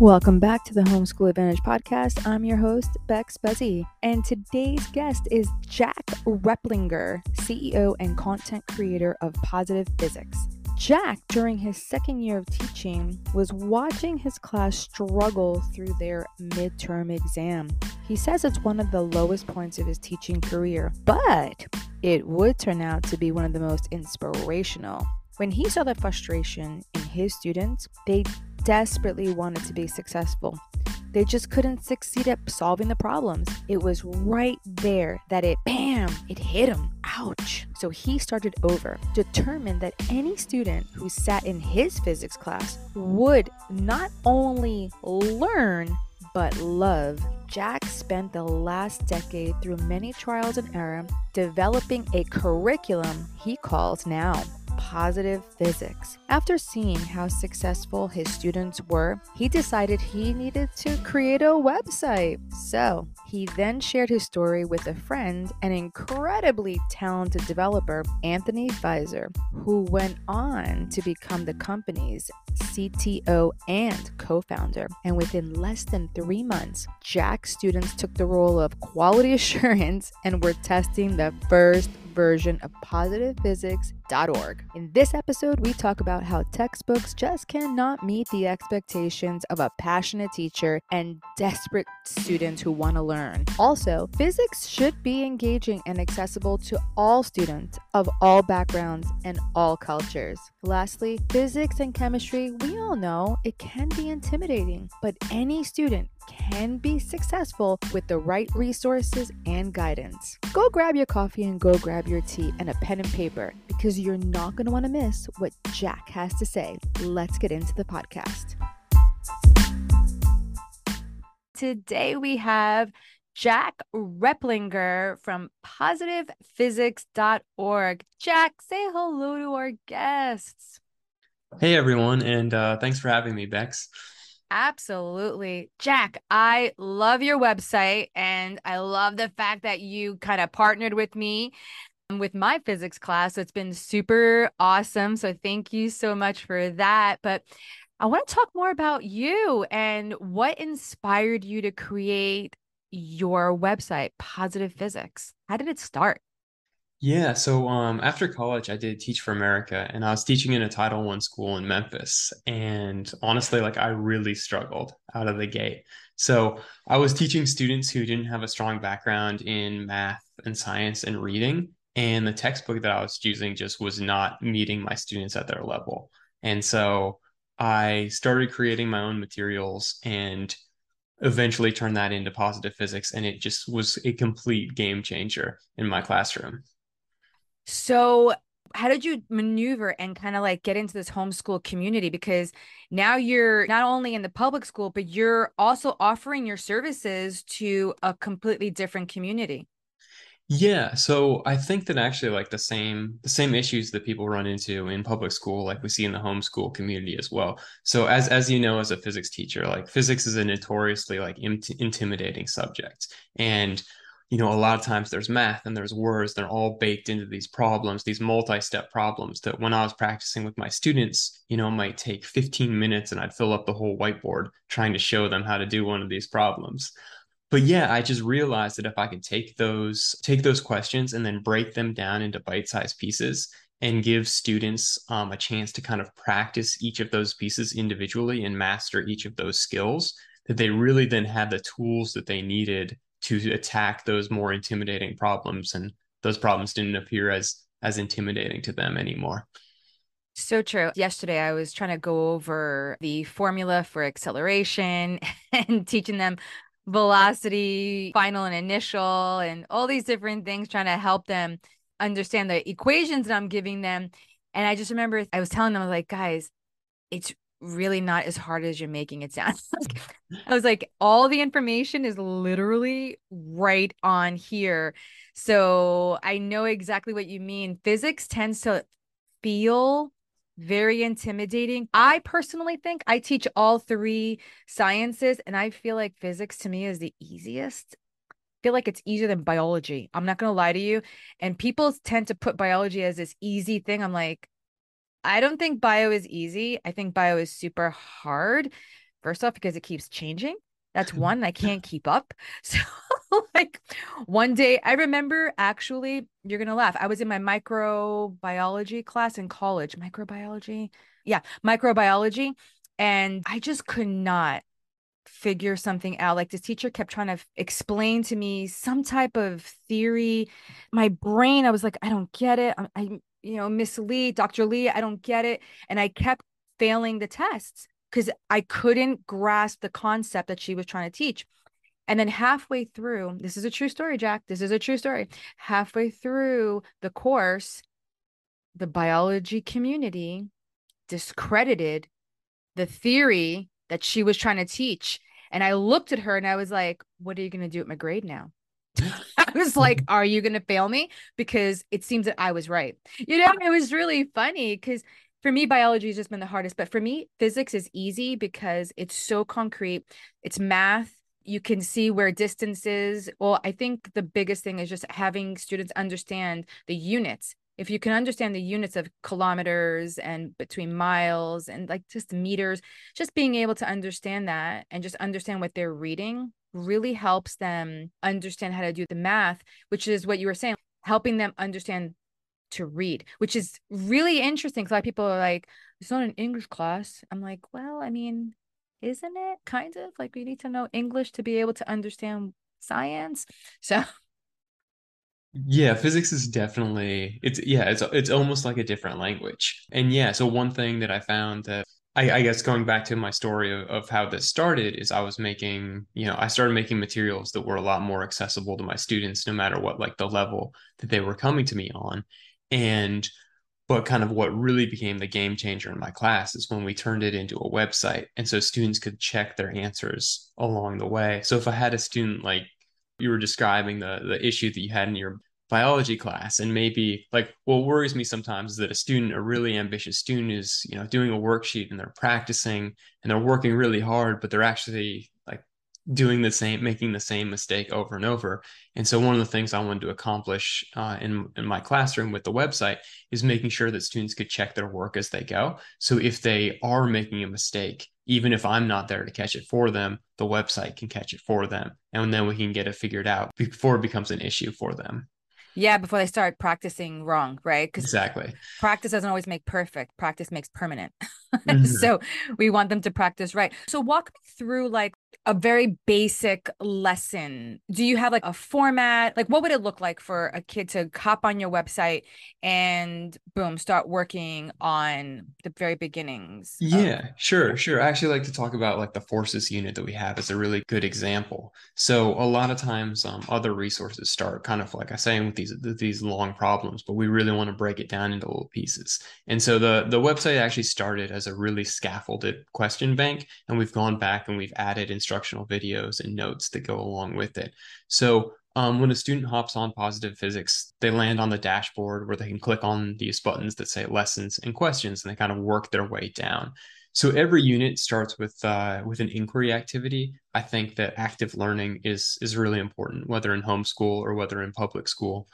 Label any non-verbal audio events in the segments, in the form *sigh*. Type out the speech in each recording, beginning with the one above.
Welcome back to the Homeschool Advantage podcast. I'm your host, Bex Buzzy, and today's guest is Jack Replinger, CEO and content creator of Positive Physics. Jack, during his second year of teaching, was watching his class struggle through their midterm exam. He says it's one of the lowest points of his teaching career, but it would turn out to be one of the most inspirational. When he saw the frustration in his students, they desperately wanted to be successful. They just couldn't succeed at solving the problems. It was right there that it, bam, it hit him. Ouch. So he started over, determined that any student who sat in his physics class would not only learn, but love. Jack spent the last decade through many trials and error developing a curriculum he calls now positive physics. After seeing how successful his students were, he decided he needed to create a website. So he then shared his story with a friend, an incredibly talented developer, Anthony Fizer, who went on to become the company's CTO and co founder. And within less than three months, Jack's students took the role of quality *laughs* assurance and were testing the first version of positivephysics.org. In this episode, we talk about how textbooks just cannot meet the expectations of a passionate teacher and desperate students who want to learn. Also, physics should be engaging and accessible to all students of all backgrounds and all cultures. Lastly, physics and chemistry, we all know it can be intimidating, but any student can be successful with the right resources and guidance. Go grab your coffee and go grab your tea and a pen and paper because you're not going to want to miss what Jack has to say. Let's get into the podcast. Today we have Jack Replinger from positivephysics.org. Jack, say hello to our guests. Hey, everyone, and uh, thanks for having me, Bex. Absolutely. Jack, I love your website and I love the fact that you kind of partnered with me with my physics class. So it's been super awesome. So thank you so much for that. But I want to talk more about you and what inspired you to create your website, Positive Physics. How did it start? Yeah, so um, after college, I did Teach for America, and I was teaching in a Title One school in Memphis. And honestly, like I really struggled out of the gate. So I was teaching students who didn't have a strong background in math and science and reading, and the textbook that I was using just was not meeting my students at their level. And so I started creating my own materials and eventually turned that into positive physics, and it just was a complete game changer in my classroom. So, how did you maneuver and kind of like get into this homeschool community? Because now you're not only in the public school, but you're also offering your services to a completely different community. Yeah, so I think that actually like the same the same issues that people run into in public school, like we see in the homeschool community as well. So as as you know, as a physics teacher, like physics is a notoriously like int- intimidating subject, and you know, a lot of times there's math and there's words, they're all baked into these problems, these multi-step problems that when I was practicing with my students, you know, might take 15 minutes and I'd fill up the whole whiteboard trying to show them how to do one of these problems. But yeah, I just realized that if I could take those take those questions and then break them down into bite-sized pieces and give students um, a chance to kind of practice each of those pieces individually and master each of those skills, that they really then had the tools that they needed to attack those more intimidating problems and those problems didn't appear as as intimidating to them anymore so true. Yesterday, I was trying to go over the formula for acceleration *laughs* and teaching them velocity, final and initial, and all these different things, trying to help them understand the equations that I'm giving them. And I just remember I was telling them, I was like, guys, it's really not as hard as you're making it sound. *laughs* *laughs* I was like, all the information is literally right on here. So I know exactly what you mean. Physics tends to feel very intimidating. I personally think I teach all three sciences, and I feel like physics to me is the easiest. I feel like it's easier than biology. I'm not going to lie to you. And people tend to put biology as this easy thing. I'm like, I don't think bio is easy. I think bio is super hard. First off, because it keeps changing. That's *laughs* one, I can't keep up. *laughs* So, like, one day, I remember actually, you're going to laugh. I was in my microbiology class in college. Microbiology? Yeah, microbiology. And I just could not figure something out. Like this teacher kept trying to explain to me some type of theory. My brain, I was like, I don't get it. I, I, you know, Miss Lee, Dr. Lee, I don't get it. And I kept failing the tests because I couldn't grasp the concept that she was trying to teach. And then halfway through, this is a true story, Jack. This is a true story. Halfway through the course, the biology community discredited the theory that she was trying to teach. And I looked at her and I was like, What are you going to do with my grade now? *laughs* I was like, Are you going to fail me? Because it seems that I was right. You know, it was really funny because for me, biology has just been the hardest. But for me, physics is easy because it's so concrete, it's math. You can see where distance is. Well, I think the biggest thing is just having students understand the units if you can understand the units of kilometers and between miles and like just meters, just being able to understand that and just understand what they're reading really helps them understand how to do the math, which is what you were saying, helping them understand to read, which is really interesting. Because a lot of people are like, it's not an English class. I'm like, well, I mean, isn't it kind of like we need to know English to be able to understand science? *laughs* So Yeah, physics is definitely it's yeah, it's it's almost like a different language. And yeah, so one thing that I found that I, I guess going back to my story of, of how this started is I was making, you know, I started making materials that were a lot more accessible to my students, no matter what like the level that they were coming to me on. And but kind of what really became the game changer in my class is when we turned it into a website. And so students could check their answers along the way. So if I had a student like you were describing the the issue that you had in your biology class and maybe like what worries me sometimes is that a student a really ambitious student is you know doing a worksheet and they're practicing and they're working really hard but they're actually like doing the same making the same mistake over and over and so one of the things i wanted to accomplish uh, in, in my classroom with the website is making sure that students could check their work as they go so if they are making a mistake even if I'm not there to catch it for them, the website can catch it for them. And then we can get it figured out before it becomes an issue for them. Yeah, before they start practicing wrong, right? Because exactly. Practice doesn't always make perfect. Practice makes permanent. *laughs* Mm-hmm. so we want them to practice right. So walk me through like a very basic lesson. Do you have like a format? Like what would it look like for a kid to hop on your website and boom, start working on the very beginnings? Yeah, of- sure, sure. I actually like to talk about like the forces unit that we have as a really good example. So a lot of times um, other resources start kind of like I say with these these long problems, but we really want to break it down into little pieces. And so the the website actually started as a really scaffolded question bank, and we've gone back and we've added instructional videos and notes that go along with it. So um, when a student hops on positive physics, they land on the dashboard where they can click on these buttons that say lessons and questions, and they kind of work their way down. So every unit starts with uh, with an inquiry activity. I think that active learning is is really important, whether in homeschool or whether in public school.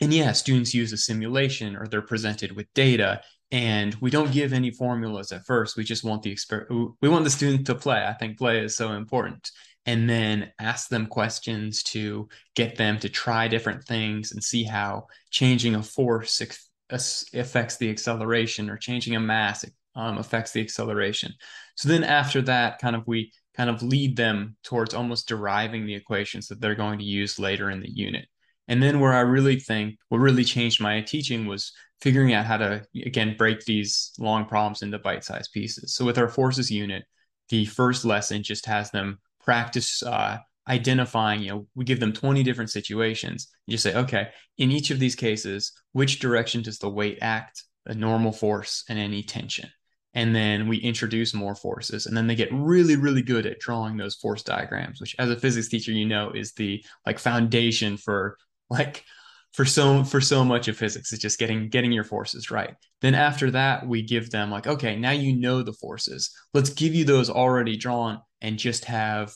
And yeah, students use a simulation or they're presented with data and we don't give any formulas at first. We just want the exper- we want the student to play. I think play is so important. And then ask them questions to get them to try different things and see how changing a force affects the acceleration or changing a mass um, affects the acceleration. So then after that kind of we kind of lead them towards almost deriving the equations that they're going to use later in the unit and then where I really think what really changed my teaching was figuring out how to again break these long problems into bite-sized pieces. So with our forces unit, the first lesson just has them practice uh, identifying. You know, we give them 20 different situations. You just say, okay, in each of these cases, which direction does the weight act, a normal force, and any tension? and then we introduce more forces and then they get really really good at drawing those force diagrams which as a physics teacher you know is the like foundation for like for so for so much of physics it's just getting getting your forces right. Then after that we give them like okay now you know the forces. Let's give you those already drawn and just have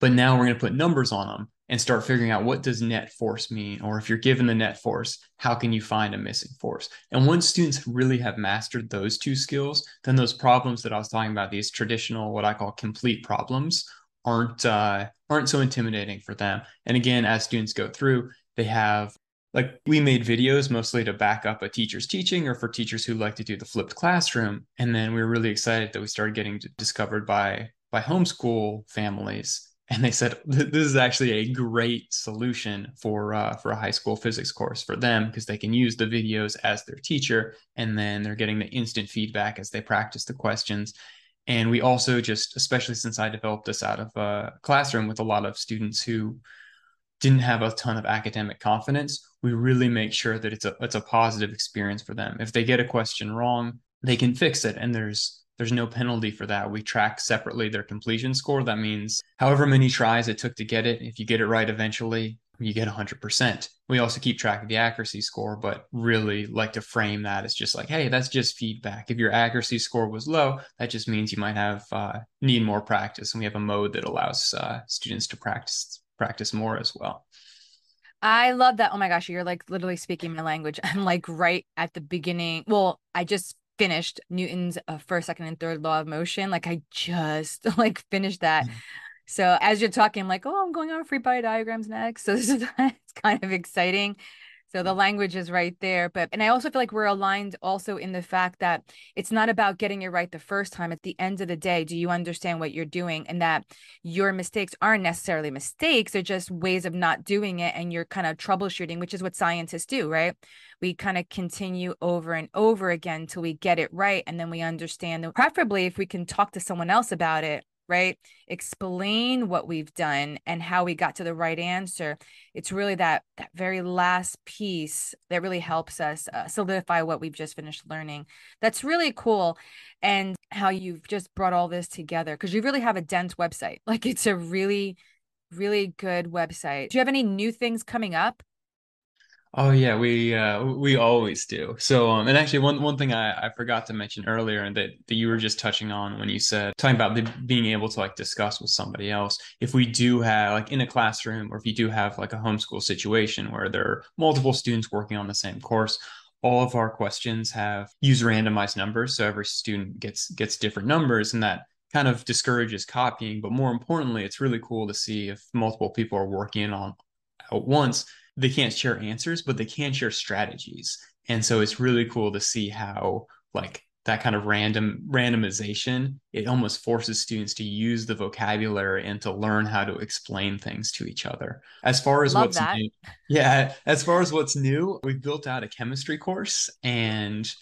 but now we're going to put numbers on them and start figuring out what does net force mean? Or if you're given the net force how can you find a missing force? And once students really have mastered those two skills then those problems that i was talking about these traditional what i call complete problems aren't uh, aren't so intimidating for them. And again as students go through they have like we made videos mostly to back up a teacher's teaching or for teachers who like to do the flipped classroom. And then we were really excited that we started getting discovered by by homeschool families. And they said *laughs* this is actually a great solution for uh, for a high school physics course for them because they can use the videos as their teacher. And then they're getting the instant feedback as they practice the questions. And we also just especially since i developed this out of a classroom with a lot of students who didn't have a ton of academic confidence we really make sure that it's a it's a positive experience for them if they get a question wrong they can fix it and there's there's no penalty for that. We track separately their completion score. That means however many tries it took to get it, if you get it right eventually, you get 100%. We also keep track of the accuracy score, but really like to frame that as just like, hey, that's just feedback. If your accuracy score was low, that just means you might have uh, need more practice. And we have a mode that allows uh, students to practice practice more as well. I love that. Oh my gosh, you're like literally speaking my language. *laughs* I'm like right at the beginning. Well, I just finished Newton's uh, first, second, and third law of motion. Like I just *laughs* like finished that. Mm-hmm. So as you're talking, I'm like, oh, I'm going on free body diagrams next. *laughs* So this is it's kind of exciting. So the mm. language is right there. But, and I also feel like we're aligned also in the fact that it's not about getting it right the first time. At the end of the day, do you understand what you're doing? And that your mistakes aren't necessarily mistakes, they're just ways of not doing it. And you're kind of troubleshooting, which is what scientists do, right? We kind of continue over and over again till we get it right. And then we understand that, preferably if we can talk to someone else about it right? Explain what we've done and how we got to the right answer. It's really that that very last piece that really helps us uh, solidify what we've just finished learning. That's really cool, and how you've just brought all this together because you really have a dense website. *laughs* Like it's a really, really good website. Do you have any new things coming up? Oh yeah, we uh, we always do. So um, and actually one one thing I, I forgot to mention earlier and that, that you were just touching on when you said talking about the, being able to like discuss with somebody else. If we do have like in a classroom or if you do have like a homeschool situation where there are multiple students working on the same course, all of our questions have user randomized numbers. So every student gets gets different numbers and that kind of discourages copying. But more importantly, it's really cool to see if multiple people are working on at once they can't share answers, but they can share strategies. And so it's really cool to see how like that kind of random randomization it almost forces students to use the vocabulary and to learn how to explain things to each other as far as Love what's that. new yeah as far as what's new we've built out a chemistry course and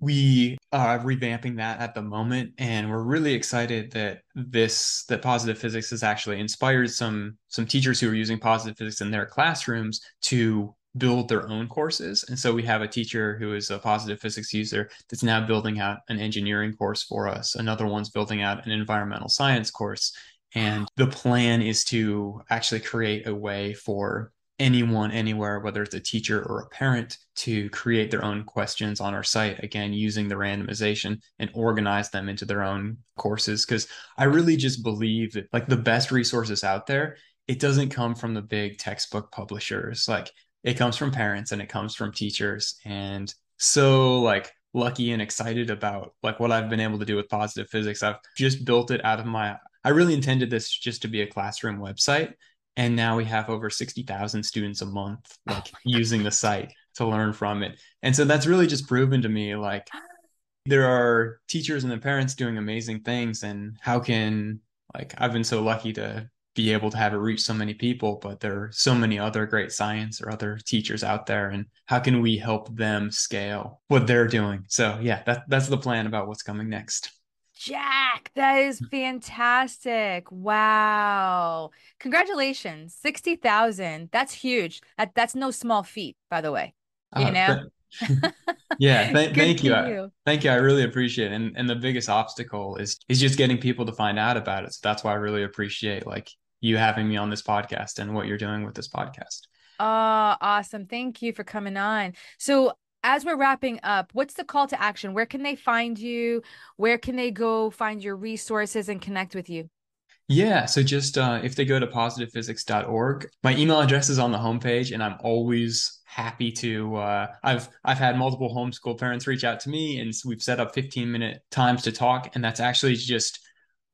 we are revamping that at the moment and we're really excited that this that positive physics has actually inspired some some teachers who are using positive physics in their classrooms to build their own courses. And so we have a teacher who is a positive physics user that's now building out an engineering course for us. Another one's building out an environmental science course. And the plan is to actually create a way for anyone anywhere, whether it's a teacher or a parent, to create their own questions on our site, again, using the randomization and organize them into their own courses. Because I really just believe that, like, the best resources out there, it doesn't come from the big textbook publishers. Like, it comes from parents and it comes from teachers. And so, like, lucky and excited about like what I've been able to do with positive physics. I've just built it out of my I really intended this just to be a classroom website and now we have over 60,000 students a month oh like oh using the site to learn from it. And so that's really just proven to me like there are teachers and the parents doing amazing things and how can like i've been so lucky to be able to have it reach so many people but there are so many other great science or other teachers out there and how can we help them scale what they're doing? So yeah that, that's the plan about what's coming next Jack, that is fantastic. Wow. Congratulations. 60,000. That's huge. That that's no small feat, by the way. You uh, know? *laughs* yeah, th- *laughs* thank you. you. Thank you. I really appreciate it. And and the biggest obstacle is is just getting people to find out about it. So that's why I really appreciate like you having me on this podcast and what you're doing with this podcast. Oh, awesome. Thank you for coming on. So as we're wrapping up, what's the call to action? Where can they find you? Where can they go find your resources and connect with you? Yeah, so just uh, if they go to positivephysics.org, my email address is on the homepage, and I'm always happy to. Uh, I've I've had multiple homeschool parents reach out to me, and we've set up 15 minute times to talk, and that's actually just.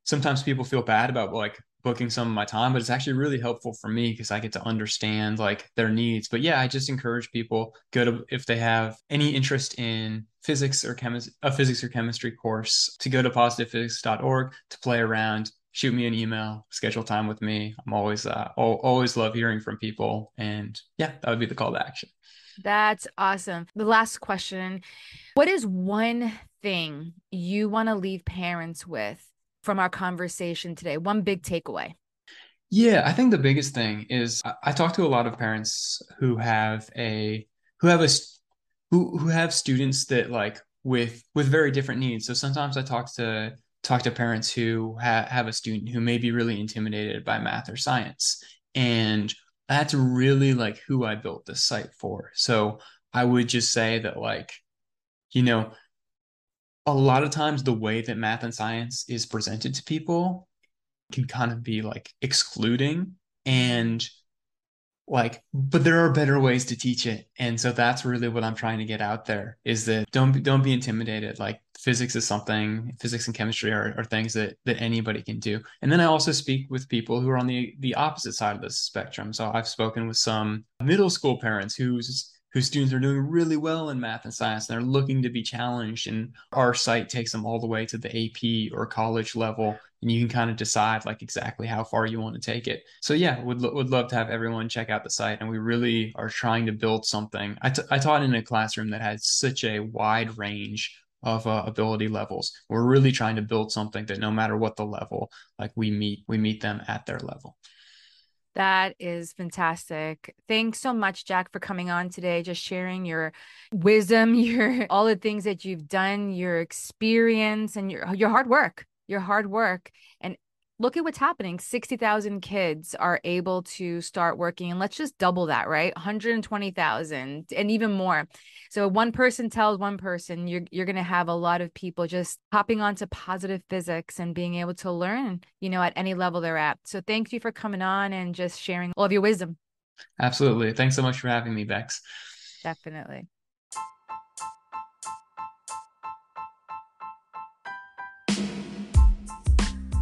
Sometimes people feel bad about like booking some of my time, but it's actually really helpful for me because I get to understand like their needs. But yeah, I just encourage people go to if they have any interest in physics or chemistry, a physics or chemistry course, to go to positivephysics.org to play around. Shoot me an email, schedule time with me. I'm always uh, always love hearing from people, and yeah, that would be the call to action. That's awesome. The last question What is one thing you want to leave parents with from our conversation today? One big takeaway. Yeah, I think the biggest thing is I, I talk to a lot of parents who have a who have a who who have students that like with with very different needs. So sometimes I talk to talk to parents who ha- have a student who may be really intimidated by math or science, and that's really like who I built this site for. So I would just say that like, you know, a lot of times the way that math and science is presented to people can kind of be like excluding and like but there are better ways to teach it. And so that's really what i'm trying to get out there is that don't don't be intimidated. Like physics is something physics and chemistry are, are things that that anybody can do. And then i also speak with people who are on the the opposite side of the spectrum. So i've spoken with some middle school parents whose whose students are doing really well in math and science and they're looking to be challenged. And our site takes them all the way to the AP or college level. And you can kind of decide like exactly how far you want to take it. So yeah, would would love to have everyone check out the site. And we really are trying to build something. I, t- I taught in a classroom that had such a wide range of uh, ability levels. We're really trying to build something that no matter what the level, like we meet, we meet them at their level. That is fantastic. Thanks so much, Jack, for coming on today, just sharing your wisdom, *laughs* your all the things that you've done, your experience, and your your hard work, your hard work, and look at what's happening. 60,000 kids are able to start working and let's just double that right? 120,000 and even more. So one person tells one person you're you're going to have a lot of people just hopping onto positive physics and being able to learn you know at any level they're at. So thank you for coming on and just sharing all of your wisdom. Absolutely. Thanks so much for having me bex. Definitely